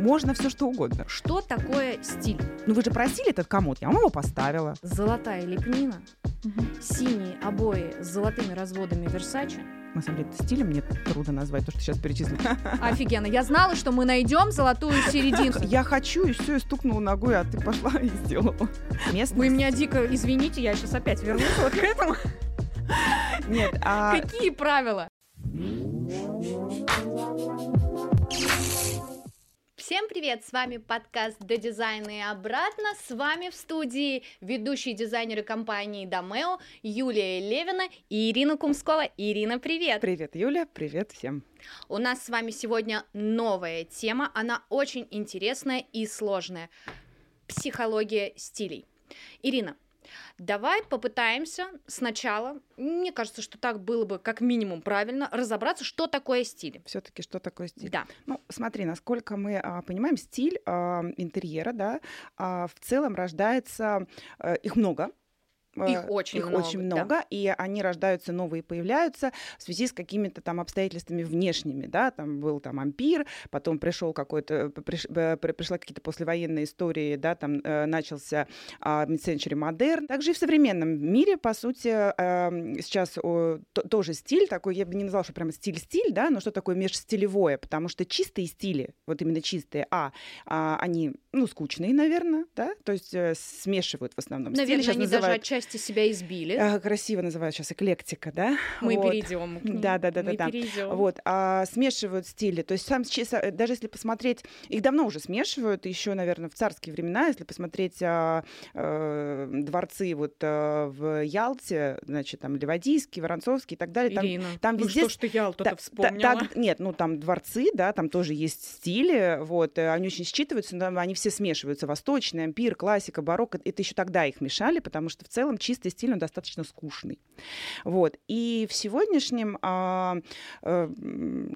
можно все что угодно. Что такое стиль? Ну вы же просили этот комод, я вам его поставила. Золотая лепнина, синие обои с золотыми разводами Версачи. На самом деле, стилем мне трудно назвать, то, что сейчас перечислила. Офигенно. Я знала, что мы найдем золотую середину. Я хочу, и все, и стукнула ногой, а ты пошла и сделала. Место. Вы меня дико извините, я сейчас опять вернусь вот к этому. Нет, а... Какие правила? Всем привет! С вами подкаст «До дизайна и обратно». С вами в студии ведущие дизайнеры компании Домео Юлия Левина и Ирина Кумскова. Ирина, привет! Привет, Юля, привет всем! У нас с вами сегодня новая тема, она очень интересная и сложная. Психология стилей. Ирина, Давай попытаемся сначала, мне кажется, что так было бы как минимум правильно, разобраться, что такое стиль. Все-таки что такое стиль? Да. Ну, смотри, насколько мы а, понимаем, стиль а, интерьера, да, а, в целом рождается, а, их много, их э, очень их много, очень много да. и они рождаются новые появляются в связи с какими-то там обстоятельствами внешними, да, там был там ампир, потом пришел какой-то, приш, пришла какие-то послевоенные истории, да, там э, начался э, mid-century модерн. Также и в современном мире, по сути, э, сейчас э, то, тоже стиль такой, я бы не назвала, что прямо стиль-стиль, да, но что такое межстилевое, потому что чистые стили, вот именно чистые, а, а они, ну, скучные, наверное, да, то есть э, смешивают в основном. Наверное, стили они называют... даже отчасти себя избили. А, красиво называют сейчас эклектика, да? Мы вот. перейдем. Да, да, да, да, да. Перейдем. Вот, а, смешивают стили. То есть сам даже если посмотреть, их давно уже смешивают, еще, наверное, в царские времена, если посмотреть а, а, дворцы вот а, в Ялте, значит, там Ливадийский, Воронцовский и так далее. Там, Ирина, там ну везде... что ж ты Ялту-то да, вспомнила? Так, нет, ну там дворцы, да, там тоже есть стили, вот, они очень считываются, но они все смешиваются. Восточный, ампир, классика, барокко. Это еще тогда их мешали, потому что в целом чистый стиль, он достаточно скучный. Вот. И в сегодняшнем, а, а,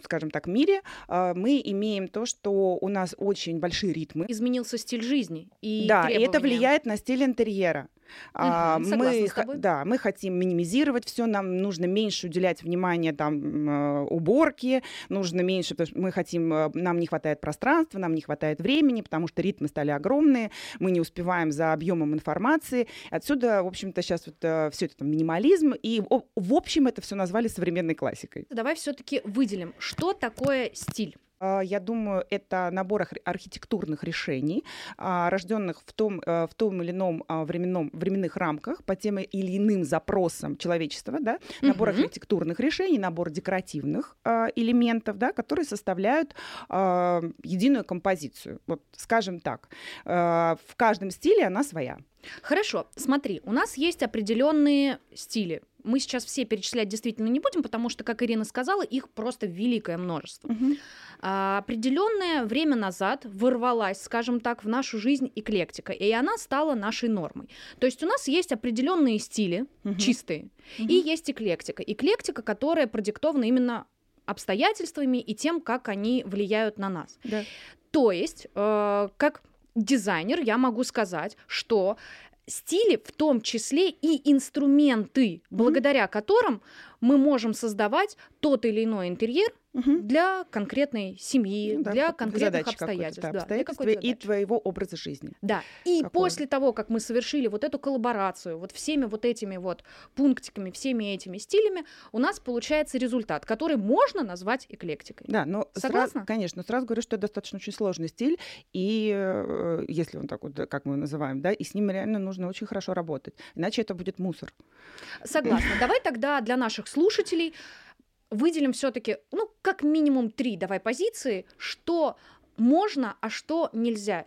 скажем так, мире а, мы имеем то, что у нас очень большие ритмы. Изменился стиль жизни и Да, требования. и это влияет на стиль интерьера. А, Мгм, мы, да, мы хотим минимизировать все, нам нужно меньше уделять внимание там э, уборке, нужно меньше, потому что мы хотим, э, нам не хватает пространства, нам не хватает времени, потому что ритмы стали огромные, мы не успеваем за объемом информации. Отсюда, в общем-то, сейчас вот все это там, минимализм, и в общем это все назвали современной классикой. Давай все-таки выделим, что такое стиль. А, Я думаю, это набор арх- архитектурных решений, а, рожденных в том, э, в том или ином а, временном, временных рамках по тем или иным запросам человечества, да? набор Мгм. архитектурных решений, набор декоративных элементов, да, которые составляют единую композицию. Вот, скажем так, в каждом стиле она своя. Хорошо, смотри, у нас есть определенные стили. Мы сейчас все перечислять действительно не будем, потому что, как Ирина сказала, их просто великое множество. А, определенное время назад ворвалась, скажем так, в нашу жизнь эклектика, и она стала нашей нормой. То есть у нас есть определенные стили, Мгм. чистые, Мгм. и есть эклектика. Эклектика, которая продиктована именно обстоятельствами и тем, как они влияют на нас. Да. То есть, э, как дизайнер, я могу сказать, что стили в том числе и инструменты, благодаря которым мы можем создавать тот или иной интерьер Мгм. для конкретной семьи, Ну да, для конкретных обстоятельств. да, да, для и твоего образа жизни. Да. И Какое? после того, как мы совершили вот эту коллаборацию, вот всеми вот этими вот пунктиками, всеми этими стилями, у нас получается результат, который можно назвать эклектикой. Да, но Согласна? сразу, конечно, сразу говорю, что это достаточно очень сложный стиль, и э, если он так вот, как мы называем, да, и с ним реально нужно очень хорошо работать, иначе это будет мусор. Согласна. Давай тогда для наших слушателей выделим все-таки, ну, как минимум три давай позиции, что можно, а что нельзя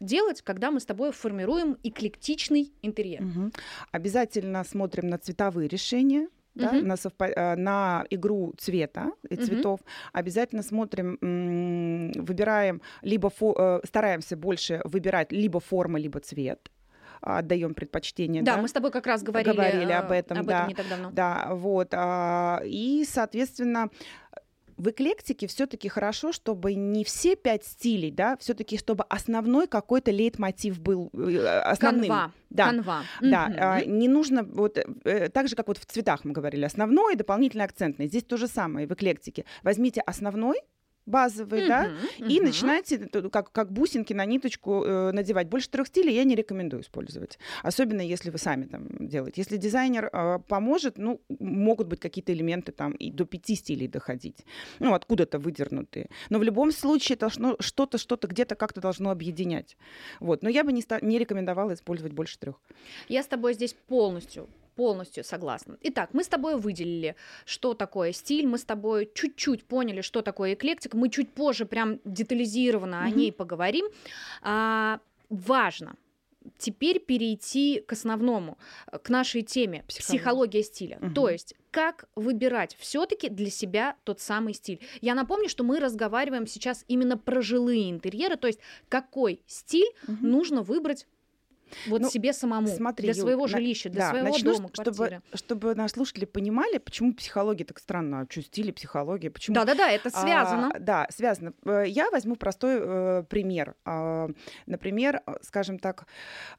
делать, когда мы с тобой формируем эклектичный интерьер. Мгм. Обязательно смотрим на цветовые решения. Да, Мгм. на, совпа- э, на игру цвета и цветов обязательно смотрим, выбираем либо фо- э, стараемся больше выбирать либо форма, либо цвет, отдаем предпочтение. Да, да? мы с тобой как раз говорили, Говорили об этом, об да. этом не так давно. Да, вот. а, И, соответственно, в эклектике все-таки хорошо, чтобы не все пять стилей, да, все-таки чтобы основной какой-то лейтмотив был э, основным. Канва. Да. Канва. Да, Мгм. а, не нужно вот э, так же, как вот в цветах мы говорили, основной и дополнительный акцентный. Здесь то же самое в эклектике. Возьмите основной, базовый, да, и начинаете как, как бусинки на ниточку э, надевать. Больше трех стилей я не рекомендую использовать. Особенно если вы сами там делаете. Если дизайнер э, поможет, ну, могут быть какие-то элементы там и до пяти стилей доходить. Ну, откуда-то выдернутые. Но в любом случае должно что-то, что-то где-то как-то должно объединять. Вот. Но я бы не, не рекомендовала использовать больше трех. Я с тобой здесь полностью полностью согласна. Итак, мы с тобой выделили, что такое стиль, мы с тобой чуть-чуть поняли, что такое эклектика, мы чуть позже прям детализированно mm-hmm. о ней поговорим. А, важно теперь перейти к основному, к нашей теме психология, психология стиля. Угу. То есть как выбирать все-таки для себя тот самый стиль. Я напомню, что мы разговариваем сейчас именно про жилые интерьеры, то есть какой стиль угу. нужно выбрать вот ну, себе самому, смотри, для своего Юль, жилища, для да, своего начну, дома, квартиры. Чтобы, чтобы наши слушатели понимали, почему психология так странно, что стиль психология, почему... Да-да-да, это связано. А, да, связано. Э, я возьму простой э, пример. Э, например, скажем так,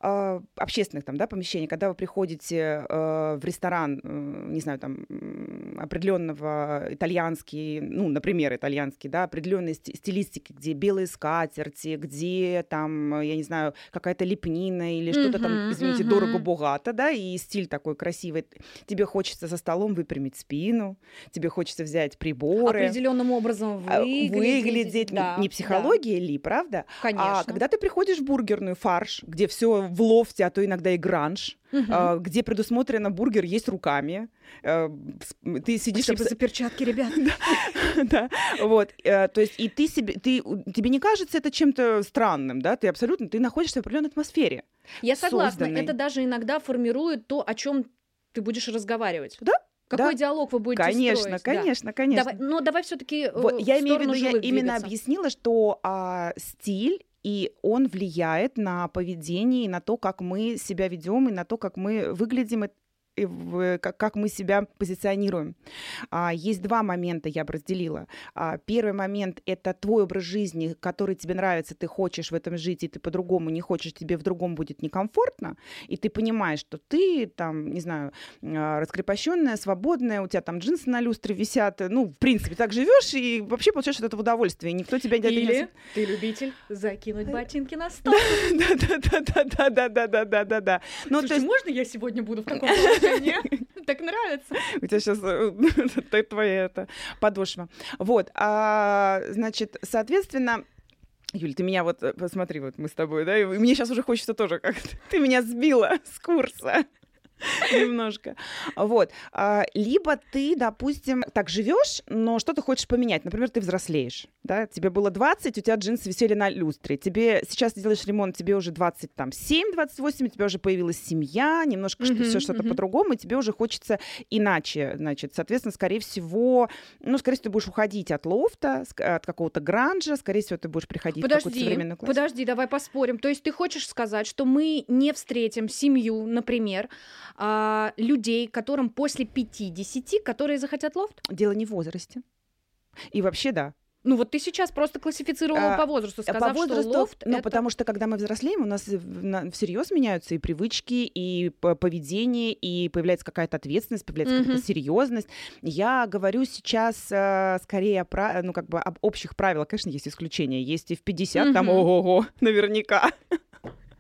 э, общественных там, да, помещений, когда вы приходите э, в ресторан, э, не знаю, там, определенного итальянский, ну, например, итальянский, да, определенной стилистики, где белые скатерти, где там, я не знаю, какая-то лепнина или что-то uh-huh, там, извините, uh-huh. дорого-богато, да, и стиль такой красивый. Тебе хочется за столом выпрямить спину, тебе хочется взять приборы. Определенным образом а, выглядеть. Выглядеть. Да, не психология да. ли, правда? А Конечно. А когда ты приходишь в бургерную фарш, где все в лофте, а то иногда и гранж, Uh-huh. где предусмотрено бургер есть руками. Э, ты сидишь... Спасибо за перчатки, ребят. да, вот. Э, то есть и ты себе... Тебе не кажется это чем-то странным, да? Ты абсолютно... Ты находишься в определенной атмосфере. Я согласна. Это даже иногда формирует то, о чем ты будешь разговаривать. Да, какой да? диалог вы будете конечно, строить? Конечно, да. конечно, давай, Но давай все-таки э, вот, Я имею в виду, я именно двигаться. объяснила, что а, стиль и он влияет на поведение, и на то, как мы себя ведем, и на то, как мы выглядим, как, как мы себя позиционируем. А, есть два момента, я бы разделила. А, первый момент — это твой образ жизни, который тебе нравится, ты хочешь в этом жить, и ты по-другому не хочешь, тебе в другом будет некомфортно, и ты понимаешь, что ты там, не знаю, а, раскрепощенная, свободная, у тебя там джинсы на люстре висят, ну, в принципе, так живешь и вообще получаешь от этого удовольствие, никто тебя не Или ты любитель закинуть ботинки на стол. Да-да-да-да-да-да-да-да-да. Ну, есть можно я сегодня буду в таком положении? Так нравится. У тебя сейчас э, твоя это подошва. Вот, а, значит, соответственно, Юль, ты меня вот, э, посмотри, вот мы с тобой, да, и мне сейчас уже хочется тоже как ты меня сбила с курса. немножко. Вот. А, либо ты, допустим, так живешь, но что-то хочешь поменять. Например, ты взрослеешь, да, тебе было 20, у тебя джинсы висели на люстре. Тебе сейчас ты делаешь ремонт, тебе уже 27, 28, у тебя уже появилась семья, немножко mm-hmm, все что-то mm-hmm. по-другому, и тебе уже хочется иначе, значит, соответственно, скорее всего, ну, скорее всего, ты будешь уходить от лофта, от какого-то гранжа, скорее всего, ты будешь приходить подожди, в какую-то современную классику. Подожди, давай поспорим. То есть ты хочешь сказать, что мы не встретим семью, например, а, людей, которым после 50, которые захотят лофт? Дело не в возрасте. И вообще, да, ну вот ты сейчас просто классифицировала а, по возрасту, сказав, по возрасту, что лофт Ну это... потому что когда мы взрослеем, у нас всерьез меняются и привычки, и поведение, и появляется какая-то ответственность, появляется mm-hmm. какая-то серьезность. Я говорю сейчас э, скорее про, ну как бы об общих правилах. Конечно, есть исключения. Есть и в 50, mm-hmm. там ого-го, наверняка.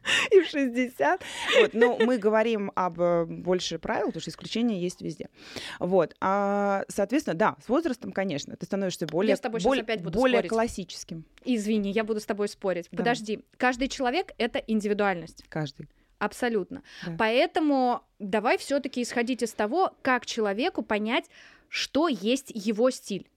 и в 60. Вот, но мы говорим об э, больше правил, потому что исключения есть везде. Вот. А, соответственно, да, с возрастом, конечно, ты становишься более, более, опять буду более спорить. классическим. Извини, я буду с тобой спорить. Да. Подожди, каждый человек — это индивидуальность. Каждый. Абсолютно. Да. Поэтому давай все-таки исходить из того, как человеку понять, что есть его стиль.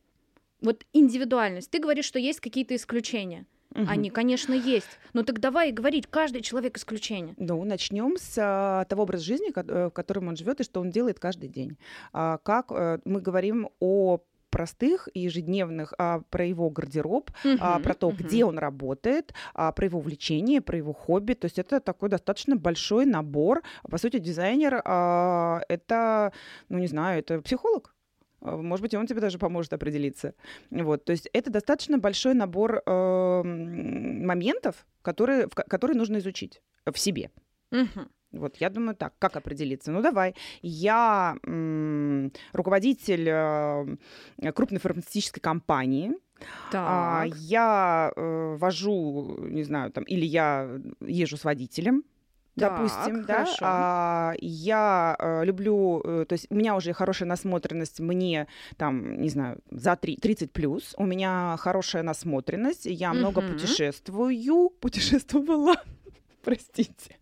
Вот индивидуальность. Ты говоришь, что есть какие-то исключения. Угу. Они, конечно, есть. Но так давай говорить, каждый человек исключение. Ну, начнем с а, того образа жизни, э, в котором он живет и что он делает каждый день. А, как а, мы говорим о простых и ежедневных а, про его гардероб, uh-huh, а, про то, uh-huh. где он работает, а, про его увлечение, про его хобби. То есть это такой достаточно большой набор. По сути, дизайнер а, это, ну не знаю, это психолог. А, может быть, он тебе даже поможет определиться. Вот, то есть это достаточно большой набор э, моментов, которые, которые нужно изучить в себе. Угу. Вот, я думаю так, как определиться? Ну, давай. Я м- руководитель э, крупной фармацевтической компании, А, я э, вожу, не знаю, там, или я езжу с водителем, допустим, да, а, я э, люблю, э, то есть у меня уже хорошая насмотренность, мне там, не знаю, за 3, 30 плюс, у меня хорошая насмотренность, я много путешествую, путешествовала, простите.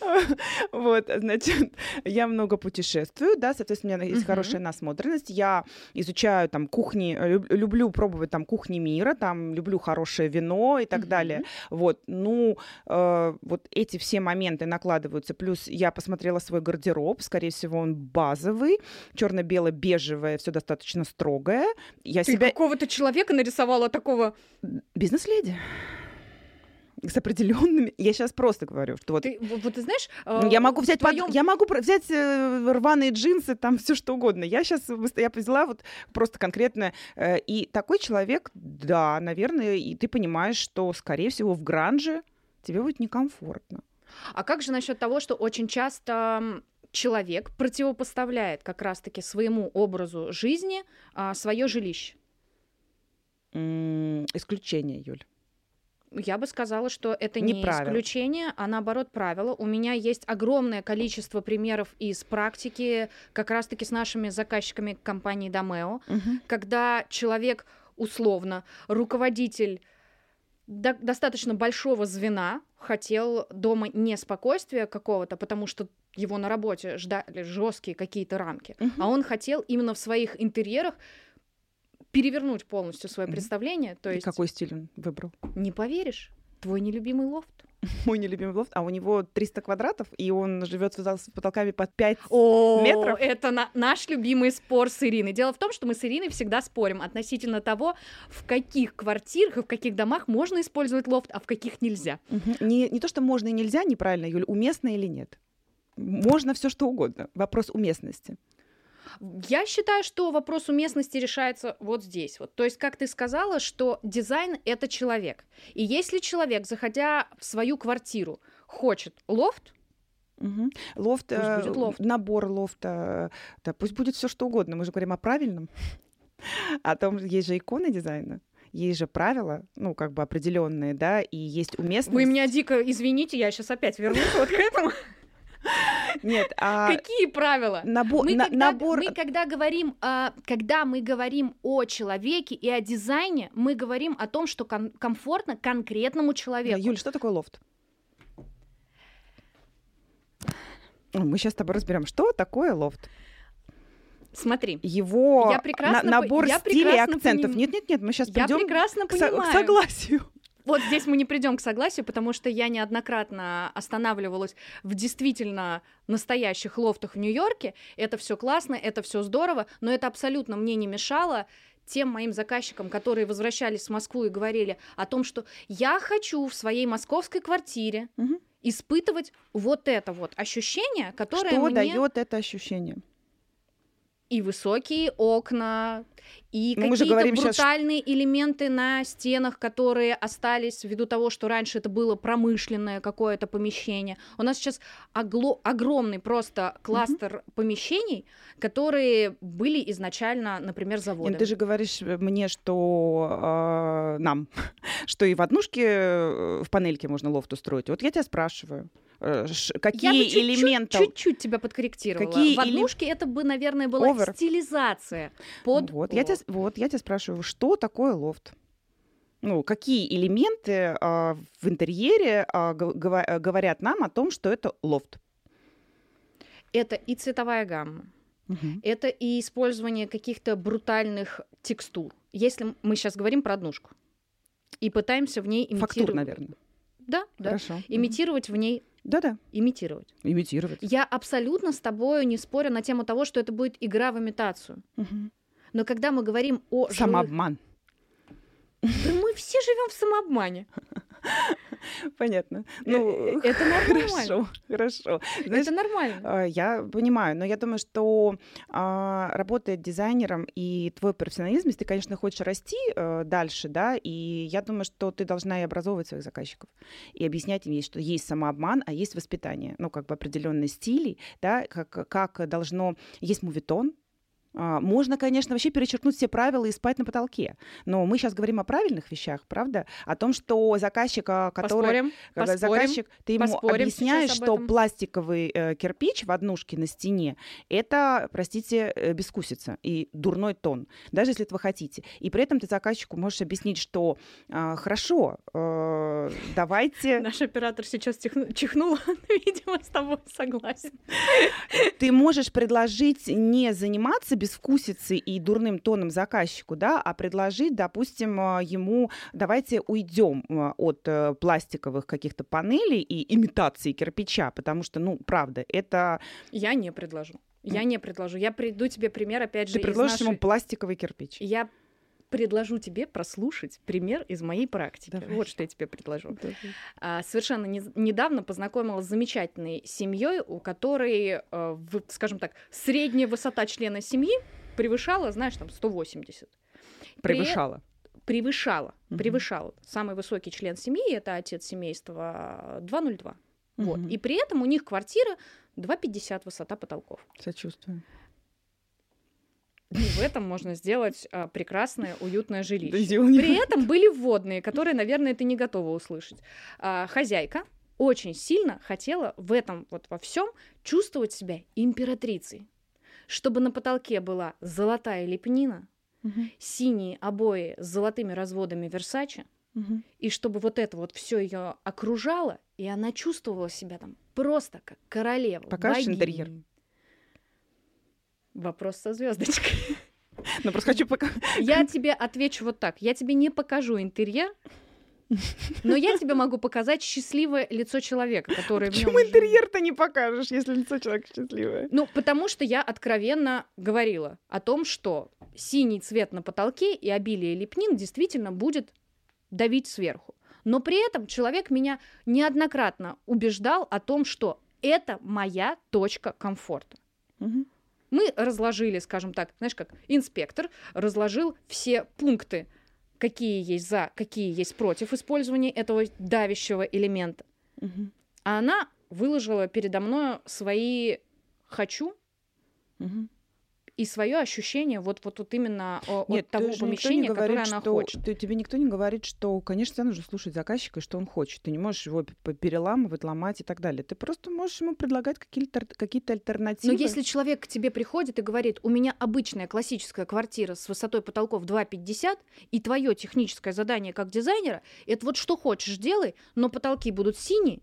Вот, значит, я много путешествую, да, соответственно, у меня есть хорошая насмотренность. Я изучаю там кухни, люблю пробовать там кухни мира, там люблю хорошее вино и так далее. Вот, ну, э, вот эти все моменты накладываются. Плюс я посмотрела свой гардероб, скорее всего, он базовый, черно-бело-бежевое, все достаточно строгое. Я Ты себя... какого-то человека нарисовала такого... Бизнес-леди с определенными. Я сейчас просто говорю, что вот. Ты, вот ты знаешь, я э, могу взять, твоем... под... я могу взять э, рваные джинсы, там все что угодно. Я сейчас я взяла вот просто конкретно. Э, и такой человек, да, наверное, и ты понимаешь, что, скорее всего, в гранже тебе будет некомфортно. А как же насчет того, что очень часто человек противопоставляет как раз-таки своему образу жизни а, свое жилище? Исключение, Юль. Я бы сказала, что это не, не исключение, а наоборот правило. У меня есть огромное количество примеров из практики, как раз-таки с нашими заказчиками компании Домео, угу. когда человек условно руководитель до- достаточно большого звена хотел дома не спокойствия какого-то, потому что его на работе ждали жесткие какие-то рамки, угу. а он хотел именно в своих интерьерах перевернуть полностью свое mm-hmm. представление. То есть... И какой стиль он выбрал? Не поверишь, твой нелюбимый лофт. Мой нелюбимый лофт, а у него 300 квадратов, и он живет с потолками под 5 О, метров. Это на, наш любимый спор с Ириной. Дело в том, что мы с Ириной всегда спорим относительно того, в каких квартирах и в каких домах можно использовать лофт, а в каких нельзя. Угу. Не, не то, что можно и нельзя, неправильно, Юль, уместно или нет. Можно все что угодно. Вопрос уместности. Я считаю, что вопрос уместности решается вот здесь. Вот. То есть, как ты сказала, что дизайн — это человек. И если человек, заходя в свою квартиру, хочет лофт, Угу. Лофт, пусть э, будет лофт, набор лофта, да, пусть будет все что угодно. Мы же говорим о правильном. О том, есть же иконы дизайна есть же правила, ну, как бы определенные, да, и есть уместность. Вы меня дико извините, я сейчас опять вернусь вот к этому. Нет, а... Какие правила? Набор, мы, на, когда, набор... мы когда говорим, а, когда мы говорим о человеке и о дизайне, мы говорим о том, что ком- комфортно конкретному человеку. Юль, что такое лофт? Мы сейчас с тобой разберем, что такое лофт. Смотри, его я прекрасно, на, набор я стилей и акцентов. Поним... Нет, нет, нет, мы сейчас придем я прекрасно к, к согласию. Вот здесь мы не придем к согласию, потому что я неоднократно останавливалась в действительно настоящих лофтах в Нью-Йорке. Это все классно, это все здорово, но это абсолютно мне не мешало тем моим заказчикам, которые возвращались в Москву и говорили о том, что я хочу в своей московской квартире угу. испытывать вот это вот ощущение, которое что мне... дает это ощущение? И высокие окна, и ну, какие-то брутальные сейчас... элементы на стенах, которые остались ввиду того, что раньше это было промышленное какое-то помещение. У нас сейчас огло... огромный просто кластер mm-hmm. помещений, которые были изначально, например, заводом. Ты же говоришь мне, что э, нам, что и в однушке э, в панельке можно лофт устроить. Вот я тебя спрашиваю э, какие я элементы... чуть-чуть тебя подкорректировала. Какие в однушке или... это бы, наверное, была Over. стилизация под вот, я тебя, вот, я тебя спрашиваю, что такое лофт? Ну, какие элементы а, в интерьере а, говорят нам о том, что это лофт? Это и цветовая гамма, угу. это и использование каких-то брутальных текстур. Если мы сейчас говорим про однушку и пытаемся в ней имитировать... Фактур, наверное. Да, да. Хорошо. Имитировать в ней да-да. Имитировать. Имитировать. Я абсолютно с тобой не спорю на тему того, что это будет игра в имитацию. Угу. Но когда мы говорим о... Самообман. Жилых... Да мы все живем в самообмане. Понятно. Ну, э, э, это нормально. Хорошо, хорошо. Знаешь, это нормально. А, я понимаю, но я думаю, что а, работая дизайнером и твой профессионализм, если ты, конечно, хочешь расти а, дальше, да, и я думаю, что ты должна и образовывать своих заказчиков, и объяснять им, что есть самообман, а есть воспитание, ну, как бы определенные стили, да, как, как должно... Есть мувитон, можно, конечно, вообще перечеркнуть все правила и спать на потолке. Но мы сейчас говорим о правильных вещах, правда? О том, что заказчик, а, который... Поспорим, поспорим, заказчик, ты ему поспорим объясняешь, что пластиковый э, кирпич в однушке на стене это, простите, э, бескусица и дурной тон, даже если этого хотите. И при этом ты заказчику можешь объяснить, что а, хорошо, э, давайте... Наш оператор сейчас чих- чихнул, видимо, с тобой согласен. Ты можешь предложить не заниматься безвкусицей и дурным тоном заказчику, да, а предложить, допустим, а, ему, давайте уйдем а, от э, пластиковых каких-то панелей и имитации кирпича, потому что, ну, правда, это... Я не предложу. Я не предложу. Я приду тебе пример, опять же, Ты предложишь нашей- ему пластиковый кирпич. Я предложу тебе прослушать пример из моей практики. Давай. Вот что я тебе предложу. А, совершенно не- недавно познакомилась с замечательной семьей, у которой, э, в- скажем так, средняя высота члена семьи превышала, знаешь, там 180. При э- Превышала. Превышала, Мгм. превышала. Самый высокий член семьи это отец семейства 2,02. Вот. Мгм. И при этом у них квартира 2,50 высота потолков. Сочувствую. И в этом можно сделать а, прекрасное, уютное жилище. При этом были вводные, которые, наверное, ты не готова услышать. А, хозяйка очень сильно хотела в этом вот во всем чувствовать себя императрицей. Чтобы на потолке была золотая лепнина, Мгм. синие обои с золотыми разводами Версаче, Мгм. и чтобы вот это вот все ее окружало, и она чувствовала себя там просто как королева. Покажешь богиня. интерьер? Вопрос со звездочкой. Ну, просто хочу пока... Я тебе отвечу вот так. Я тебе не покажу интерьер, но я тебе могу показать счастливое лицо человека, который нём Почему интерьер-то не покажешь, если лицо человека счастливое? Ну, потому что я откровенно говорила о том, что синий цвет на потолке и обилие лепнин действительно будет давить сверху. Но при этом человек меня неоднократно убеждал о том, что это моя точка комфорта. Мгм. Мы разложили, скажем так, знаешь, как инспектор разложил все пункты, какие есть за, какие есть против использования этого давящего элемента. Мгм. А она выложила передо мной свои хочу Мгм. И свое ощущение вот, вот, вот именно Нет, от того никто не помещения, которое говорит, она что, хочет. ты- тебе никто не говорит, что, конечно, тебе нужно слушать заказчика, и что он хочет. Ты не можешь его переламывать, ломать и так далее. Ты просто можешь ему предлагать какие-то, какие-то альтернативы. Но если человек к тебе приходит и говорит, у меня обычная классическая квартира с высотой потолков 2,50, и твое техническое задание как дизайнера, это вот что хочешь делай, но потолки будут синие,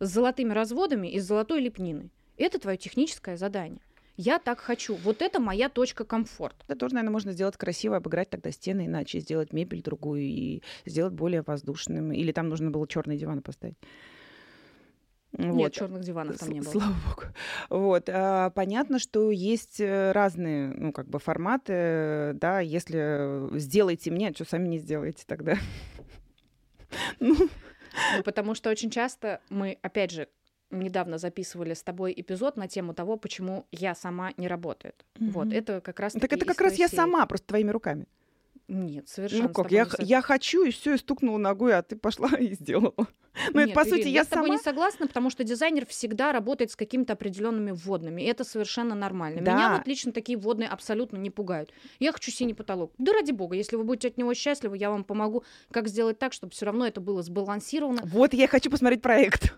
с золотыми разводами и с золотой лепниной. Это твое техническое задание. Я так хочу. Вот это моя точка комфорта. Это тоже, наверное, можно сделать красиво, обыграть тогда стены иначе, сделать мебель другую и сделать более воздушным. Или там нужно было черные диваны поставить. Нет, Вот. черных диванов там не было. Слава богу. Вот. а, понятно, что есть э, разные, ну, как бы форматы, э, да, если сделайте мне, а что сами не сделаете тогда? Ну, Ну, потому что очень часто мы, опять же, недавно записывали с тобой эпизод на тему того, почему я сама не работает. Вот, Мгм. это как раз так это как раз я сама, просто твоими руками. Нет, совершенно. Ну как, я, не я хочу, и все, и стукнула ногой, а ты пошла и сделала. Ну, это, по сути, Ирин, я с тобой сама... не согласна, потому что дизайнер всегда работает с какими-то определенными вводными. И это совершенно нормально. Да. Меня вот лично такие вводные абсолютно не пугают. Я хочу синий потолок. Да ради бога, если вы будете от него счастливы, я вам помогу, как сделать так, чтобы все равно это было сбалансировано. Вот я хочу посмотреть проект.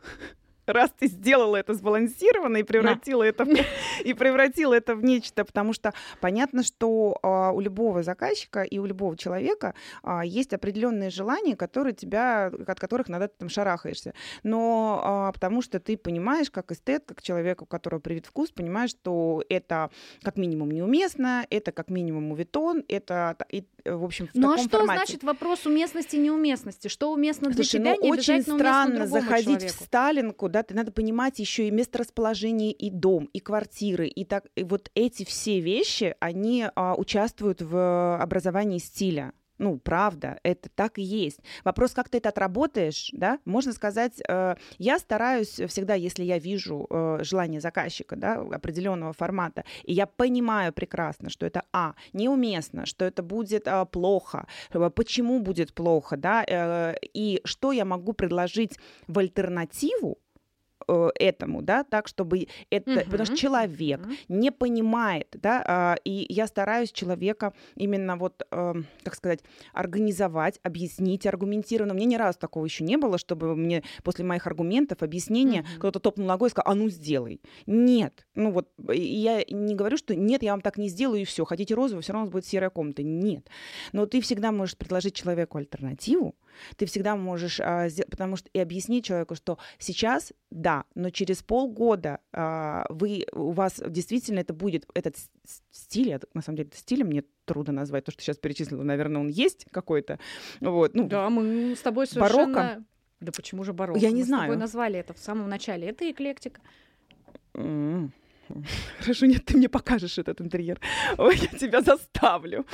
Раз ты сделала это сбалансированно и превратила это в, и превратила это в нечто, потому что понятно, что а, у любого заказчика и у любого человека а, есть определенные желания, которые тебя, от которых иногда ты там шарахаешься. Но а, потому что ты понимаешь, как эстет, как человек, у которого привит вкус, понимаешь, что это как минимум неуместно, это как минимум мувитон, это и, в общем в Ну а что формате. значит вопрос уместности и неуместности? Что уместно для Слушай, тебя, ну не очень странно заходить человеку. в Сталинку, да, ты надо понимать еще и месторасположение, и дом, и квартиры, и так, и вот эти все вещи, они а, участвуют в образовании стиля. Ну, правда, это так и есть. Вопрос, как ты это отработаешь, да? Можно сказать, э, я стараюсь всегда, если я вижу э, желание заказчика, да, определенного формата, и я понимаю прекрасно, что это, а, неуместно, что это будет а, плохо, э, почему будет плохо, да, э, и что я могу предложить в альтернативу, э, этому, да, так, чтобы это, uh-huh. потому что человек uh-huh. не понимает, да, э, и я стараюсь человека именно вот, э, как сказать, организовать, объяснить аргументированно. Мне ни разу такого еще не было, чтобы мне после моих аргументов, объяснения uh-huh. кто-то топнул ногой и сказал, а ну сделай. Нет, ну вот я не говорю, что нет, я вам так не сделаю и все. Хотите розовую, все равно будет серая комната. Нет. Но ты всегда можешь предложить человеку альтернативу, ты всегда можешь, а, потому что и объяснить человеку, что сейчас, да, но через полгода а, вы, у вас действительно это будет, этот стиль, на самом деле, стилем мне трудно назвать, то, что сейчас перечислила, наверное, он есть какой-то. Вот, ну, да, мы с тобой совершенно... Барокко. Да почему же барокко? Я не мы знаю. Мы назвали это в самом начале. Это эклектика. Mm. Хорошо, нет, ты мне покажешь этот интерьер. Ой, я тебя заставлю.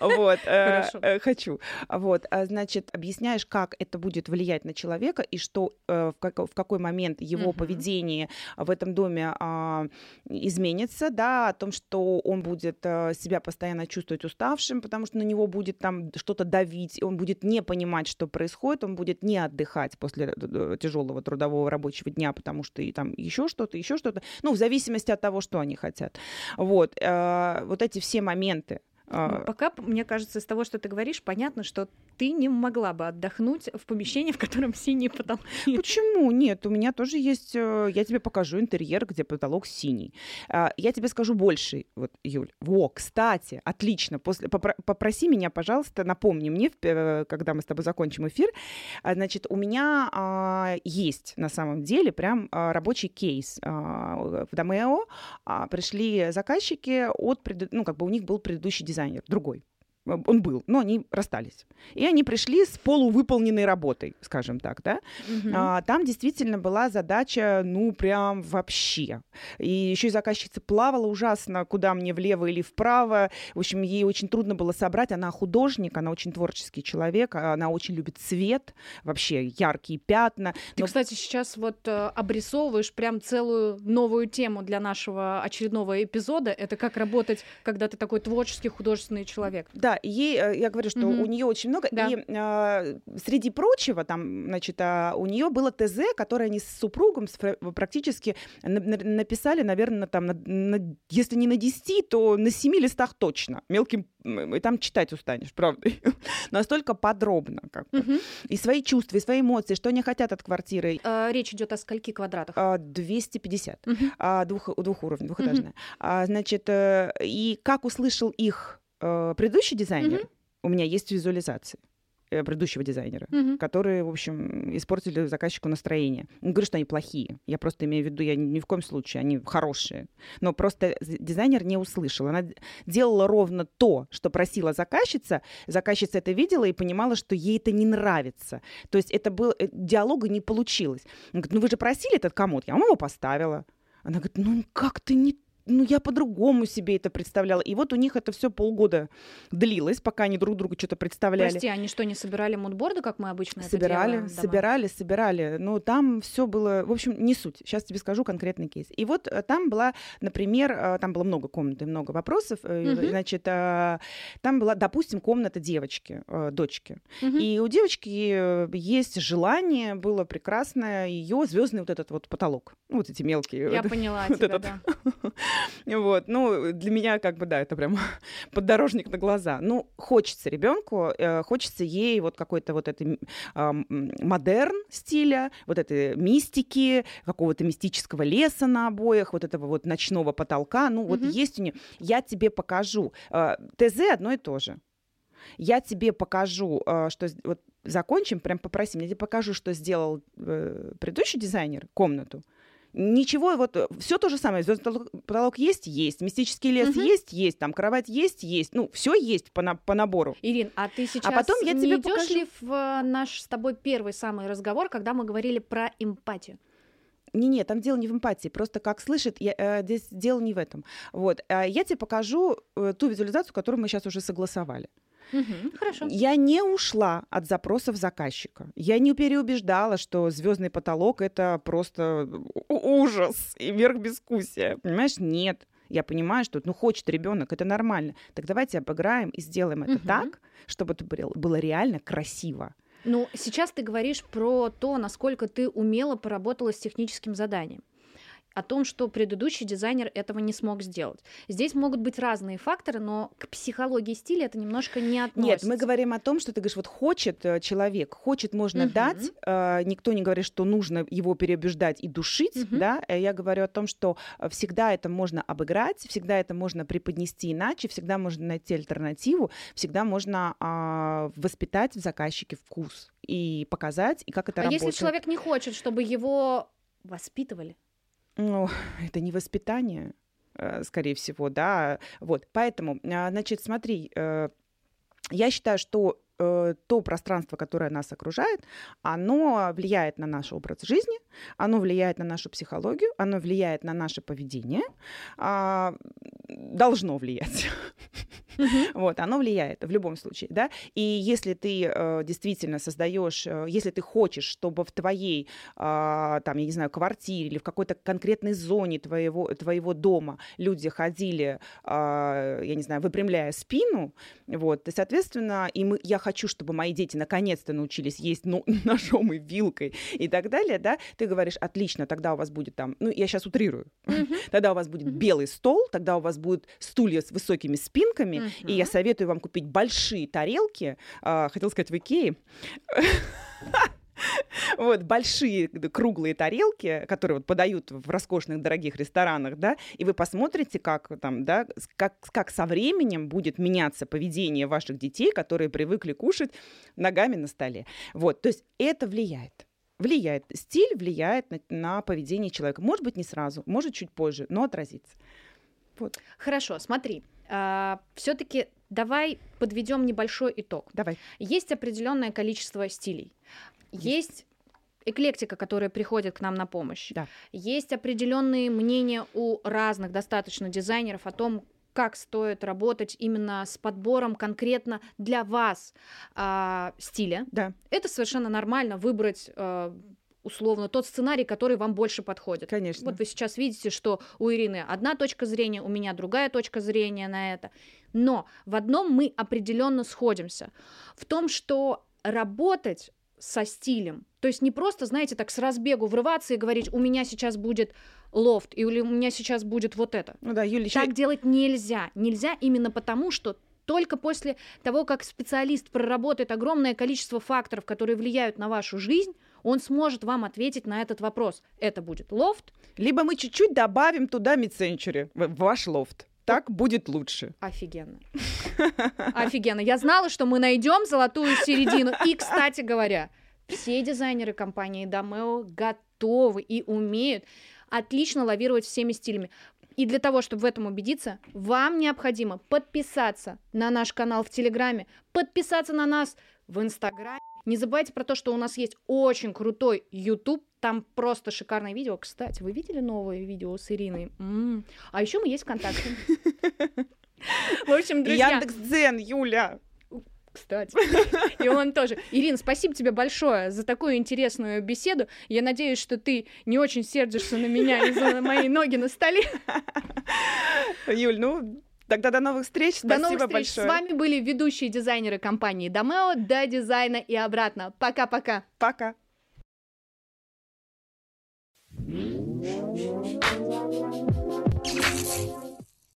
Вот, э, э, хочу. Вот, а, значит, объясняешь, как это будет влиять на человека и что э, в какой момент его поведение в этом доме а, изменится, да, о том, что он будет себя постоянно чувствовать уставшим, потому что на него будет там что-то давить, он будет не понимать, что происходит, он будет не отдыхать после тяжелого трудового рабочего дня, потому что и там еще что-то, еще что-то. Ну, в зависимости от того, что они хотят. Вот, э, вот эти все моменты. Ну, пока, мне кажется, из того, что ты говоришь, понятно, что ты не могла бы отдохнуть в помещении, в котором синий потолок. Почему? Нет, у меня тоже есть... Э, я тебе покажу интерьер, где потолок синий. А, я тебе скажу больше, вот, Юль. Во, кстати, отлично. После... Попроси меня, пожалуйста, напомни мне, э, когда мы с тобой закончим эфир. А, значит, у меня а, есть на самом деле прям рабочий кейс. В Домео пришли заказчики от... Ну, как бы у них был предыдущий дизайнер, другой он был, но они расстались. И они пришли с полувыполненной работой, скажем так, да. Угу. А, там действительно была задача, ну, прям вообще. И еще и заказчица плавала ужасно, куда мне влево или вправо. В общем, ей очень трудно было собрать. Она художник, она очень творческий человек, она очень любит цвет, вообще яркие пятна. Ты, но... кстати, сейчас вот э, обрисовываешь прям целую новую тему для нашего очередного эпизода. Это как работать, когда ты такой творческий художественный человек. Да, ей, э, я говорю, что mm-hmm. у нее очень много. Да. И а, среди прочего, там, значит, а, у нее было ТЗ, которое они с супругом практически на, на, написали, наверное, там, на, на, если не на 10, то на 7 листах точно, мелким, и там читать устанешь, правда. Настолько подробно. Как бы. Mm-hmm. И свои чувства, и свои эмоции, что они хотят от квартиры. А, речь идет о скольки квадратах? 250. Mm-hmm. А, двух, двухуровневая, двухэтажная. Mm-hmm. А, значит, э, и как услышал их э, предыдущий дизайнер, mm-hmm. у меня есть визуализации э, предыдущего дизайнера, mm-hmm. которые, в общем, испортили заказчику настроение. Не говорю, что они плохие. Я просто имею в виду, я ни в коем случае, они хорошие. Но просто дизайнер не услышал. Она делала ровно то, что просила заказчица. Заказчица это видела и понимала, что ей это не нравится. То есть это был э, диалога не получилось. Она говорит, ну вы же просили этот комод, я вам его поставила. Она говорит, ну как ты не ну, я по-другому себе это представляла. И вот у них это все полгода длилось, пока они друг другу что-то представляли. Прости, они что, не собирали мудборды, как мы обычно собирали, это делаем? Собирали, собирали. Но там все было, в общем, не суть. Сейчас тебе скажу конкретный кейс. И вот э, там была, например, э, там было много комнат и много вопросов. Угу. Значит, там была, допустим, комната девочки, дочки. Угу. И у девочки есть желание, было прекрасное, ее звездный вот этот вот потолок. Вот эти мелкие. Я вот, поняла вот тебя, этот. да. Вот, ну, для меня как бы, да, это прям поддорожник на глаза. Ну, хочется ребенку, э, хочется ей вот какой-то вот этой э, модерн стиля, вот этой мистики, какого-то мистического леса на обоях, вот этого вот ночного потолка. Ну, вот есть у нее. Я тебе покажу. Э, ТЗ одно и то же. Я тебе покажу, э, что вот закончим, прям попросим, я тебе покажу, что сделал э, предыдущий дизайнер комнату. Ничего, вот э, все то же самое. Звездный потолок есть, есть. Мистический лес угу. есть, есть. Там кровать есть, есть. Ну, все есть по, на, по набору. Ирин, а ты сейчас а потом я не тебе идешь покажу... ли в э, наш с тобой первый самый разговор, когда мы говорили про эмпатию? Не, не, там дело не в эмпатии, просто как слышит, я, э, здесь дело не в этом. Вот, э, я тебе покажу э, ту визуализацию, которую мы сейчас уже согласовали. Угу, хорошо. Я не ушла от запросов заказчика. Я не переубеждала, что звездный потолок это просто ужас и верх бескусия. Понимаешь, нет. Я понимаю, что ну хочет ребенок, это нормально. Так давайте обыграем и сделаем это угу. так, чтобы это было реально красиво. Ну, сейчас ты говоришь про то, насколько ты умело поработала с техническим заданием о том, что предыдущий дизайнер этого не смог сделать. Здесь могут быть разные факторы, но к психологии стиля это немножко не относится. Нет, мы говорим о том, что ты говоришь, вот хочет э, человек, хочет можно угу. дать, э, никто не говорит, что нужно его переубеждать и душить, угу. да, э, я говорю о том, что э, всегда это можно обыграть, всегда это можно преподнести иначе, всегда можно найти альтернативу, всегда можно э, воспитать в заказчике вкус и показать, и как это а работает. если человек не хочет, чтобы его воспитывали? Ну, это не воспитание, э, скорее всего, да. Вот, поэтому, а, значит, смотри, э, я считаю, что то пространство, которое нас окружает, оно влияет на наш образ жизни, оно влияет на нашу психологию, оно влияет на наше поведение, а, должно влиять. Вот, оно влияет в любом случае, да. И если ты э, действительно создаешь, э, если ты хочешь, чтобы в твоей, э, там, я не знаю, квартире или в какой-то конкретной зоне твоего, твоего дома люди ходили, э, я не знаю, выпрямляя спину, вот, и, соответственно, и мы, я хочу, чтобы мои дети наконец-то научились есть ну, ножом и вилкой и так далее, да, ты говоришь, отлично, тогда у вас будет там, ну, я сейчас утрирую, тогда у вас будет белый стол, тогда у вас будут стулья с высокими спинками, и я советую вам купить большие тарелки, а, хотел сказать в Икее, вот, большие круглые тарелки, которые вот подают в роскошных дорогих ресторанах, да, и вы посмотрите, как там, да, как, как со временем будет меняться поведение ваших детей, которые привыкли кушать ногами на столе. Вот, то есть это влияет влияет. Стиль влияет на, на поведение человека. Может быть, не сразу, может, чуть позже, но отразится. Вот. Хорошо, смотри. А, все-таки давай подведем небольшой итог. Давай. Есть определенное количество стилей. Есть эклектика, которая приходит к нам на помощь. Да. Есть определенные мнения у разных достаточно дизайнеров о том, как стоит работать именно с подбором конкретно для вас э, стиля. Да. Это совершенно нормально выбрать э, условно тот сценарий, который вам больше подходит. Конечно. Вот вы сейчас видите, что у Ирины одна точка зрения, у меня другая точка зрения на это. Но в одном мы определенно сходимся. В том, что работать со стилем. То есть не просто, знаете, так с разбегу врываться и говорить, у меня сейчас будет лофт, или у меня сейчас будет вот это. Ну да, Юля, так еще... делать нельзя. Нельзя именно потому, что только после того, как специалист проработает огромное количество факторов, которые влияют на вашу жизнь, он сможет вам ответить на этот вопрос. Это будет лофт. Либо мы чуть-чуть добавим туда мид-сенчури в ваш лофт так будет лучше. Офигенно. Офигенно. Я знала, что мы найдем золотую середину. И, кстати говоря, все дизайнеры компании Домео готовы и умеют отлично лавировать всеми стилями. И для того, чтобы в этом убедиться, вам необходимо подписаться на наш канал в Телеграме, подписаться на нас в Инстаграме. Не забывайте про то, что у нас есть очень крутой YouTube там просто шикарное видео. Кстати, вы видели новое видео с Ириной? М-м. А еще мы есть ВКонтакте. В общем, друзья... Яндекс.Дзен, Юля. Кстати. И он тоже. Ирина, спасибо тебе большое за такую интересную беседу. Я надеюсь, что ты не очень сердишься на меня из-за моей ноги на столе. Юль, ну, Тогда до новых встреч. До Спасибо новых встреч. большое. С вами были ведущие дизайнеры компании Домео до дизайна и обратно. Пока-пока. Пока. -пока. Пока.